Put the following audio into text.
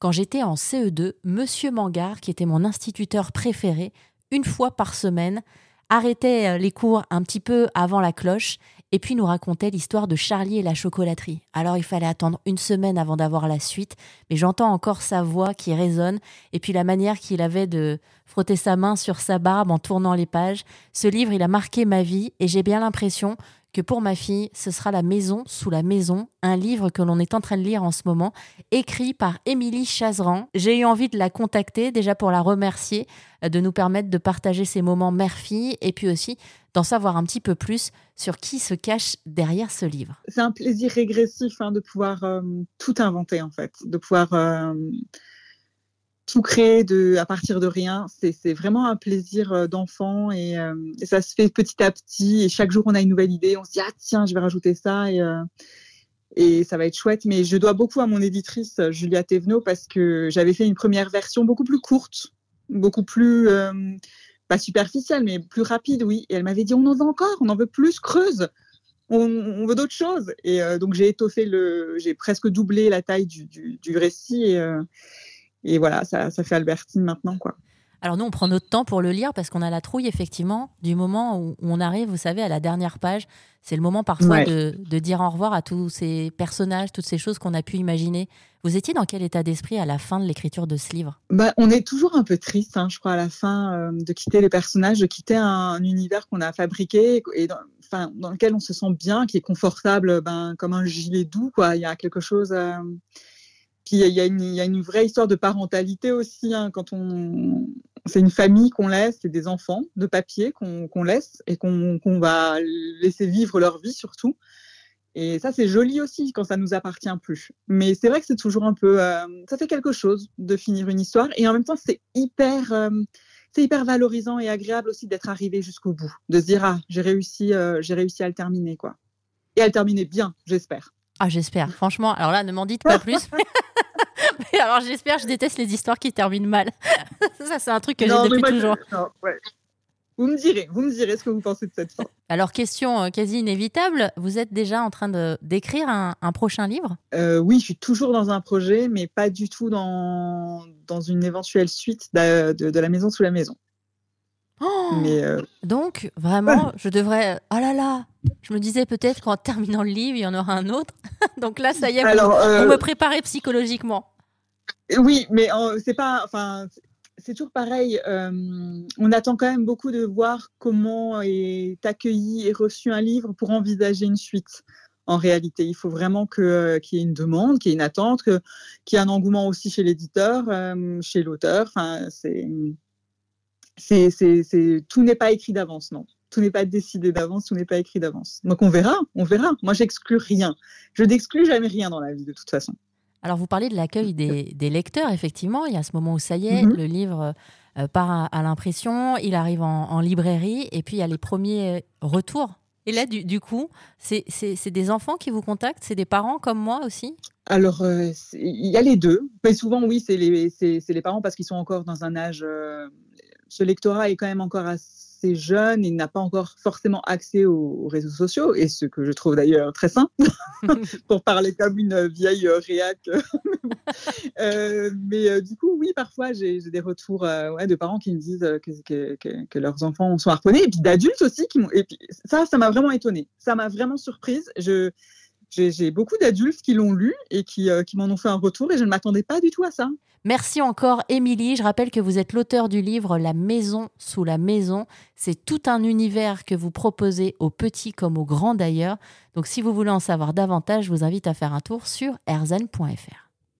quand j'étais en CE2, Monsieur Mangard, qui était mon instituteur préféré, une fois par semaine, arrêtait euh, les cours un petit peu avant la cloche et puis nous racontait l'histoire de Charlie et la chocolaterie. Alors il fallait attendre une semaine avant d'avoir la suite, mais j'entends encore sa voix qui résonne et puis la manière qu'il avait de frotter sa main sur sa barbe en tournant les pages. Ce livre, il a marqué ma vie et j'ai bien l'impression que pour ma fille, ce sera La maison sous la maison, un livre que l'on est en train de lire en ce moment, écrit par Émilie Chazeran. J'ai eu envie de la contacter déjà pour la remercier euh, de nous permettre de partager ces moments mère-fille et puis aussi d'en savoir un petit peu plus sur qui se cache derrière ce livre. C'est un plaisir régressif hein, de pouvoir euh, tout inventer en fait, de pouvoir... Euh, tout créer de, à partir de rien. C'est vraiment un plaisir euh, d'enfant et, ça se fait petit à petit. Et chaque jour, on a une nouvelle idée. On se dit, ah tiens, je vais rajouter ça et, et ça va être chouette. Mais je dois beaucoup à mon éditrice, Julia Thévenot, parce que j'avais fait une première version beaucoup plus courte, beaucoup plus, pas superficielle, mais plus rapide, oui. Et elle m'avait dit, on en veut encore, on en veut plus, creuse. On, veut d'autres choses. Et donc, j'ai étoffé le, j'ai presque doublé la taille du, du, récit et, et voilà, ça, ça fait Albertine maintenant, quoi. Alors nous, on prend notre temps pour le lire parce qu'on a la trouille, effectivement, du moment où on arrive, vous savez, à la dernière page. C'est le moment parfois de, de, dire au revoir à tous ces personnages, toutes ces choses qu'on a pu imaginer. Vous étiez dans quel état d'esprit à la fin de l'écriture de ce livre? Bah, On est toujours un peu triste, hein, je crois, à la fin, euh, de quitter les personnages, de quitter un, univers qu'on a fabriqué et dans, enfin, dans lequel on se sent bien, qui est confortable, ben, comme un gilet doux. Quoi. Il y a quelque chose... Euh puis il y, y, a une vraie histoire de parentalité aussi. Hein, quand on, c'est une famille qu'on laisse, c'est des enfants de papier qu'on laisse et qu'on va laisser vivre leur vie surtout. Et ça, c'est joli aussi quand ça nous appartient plus. Mais c'est vrai que c'est toujours un peu, euh, ça fait quelque chose de finir une histoire. Et en même temps, c'est hyper, euh, c'est hyper valorisant et agréable aussi d'être arrivé jusqu'au bout, de se dire ah, j'ai réussi, euh, j'ai réussi à le terminer quoi. Et à le terminer bien, j'espère. Ah, j'espère. Franchement, alors là, ne m'en dites pas plus. alors j'espère, je déteste les histoires qui terminent mal. ça, c'est un truc que j'ai depuis toujours. Vous me direz, vous me direz ce que vous pensez de cette fin. Alors, question euh, quasi inévitable, vous êtes déjà en train de d'écrire un, prochain livre? Euh, Oui, je suis toujours dans un projet, mais pas du tout dans, dans une éventuelle suite de, de, La Maison sous la Maison. Oh mais euh, Donc, vraiment, je devrais. Oh là là Je me disais peut-être qu'en terminant le livre, il y en aura un autre. Donc là, ça y est, Alors, vous, me préparez psychologiquement. Oui, mais c'est pas, enfin, c'est toujours pareil. Euh, on attend quand même beaucoup de voir comment est accueilli et reçu un livre pour envisager une suite. En réalité, il faut vraiment que qu'il y ait une demande, qu'il y ait une attente, qu'il y ait un engouement aussi chez l'éditeur, euh, chez l'auteur. Enfin, c'est, c'est, c'est, tout n'est pas écrit d'avance, non. Tout n'est pas décidé d'avance, tout n'est pas écrit d'avance. Donc on verra, on verra. Moi, j'exclus rien. Je n'exclus jamais rien dans la vie de toute façon. Alors, vous parlez de l'accueil des, lecteurs, effectivement. Il y a ce moment où ça y est, mhm. le livre euh, part à, l'impression, il arrive en, librairie, et puis il y a les premiers retours. Et là, du, coup, c'est des enfants qui vous contactent? C'est des parents comme moi aussi? Alors, euh, il y a les deux. Mais souvent, oui, c'est les, les, parents parce qu'ils sont encore dans un âge. Euh, ce lectorat est quand même encore assez jeune et n'a pas encore forcément accès aux, réseaux sociaux, et ce que je trouve d'ailleurs très sain, pour parler comme une vieille réac. euh, mais euh, du coup, oui, parfois j'ai des retours euh, ouais, de parents qui me disent que, que, que, leurs enfants sont harponnés, et puis d'adultes aussi qui. Et puis ça, ça m'a vraiment étonnée. Ça m'a vraiment surprise. Je j'ai beaucoup d'adultes qui l'ont lu et qui, euh, qui m'en ont fait un retour et je ne m'attendais pas du tout à ça. Merci encore, Émilie. Je rappelle que vous êtes l'auteur du livre La maison sous la maison. C'est tout un univers que vous proposez aux petits comme aux grands d'ailleurs. Donc, si vous voulez en savoir davantage, je vous invite à faire un tour sur erzen.fr.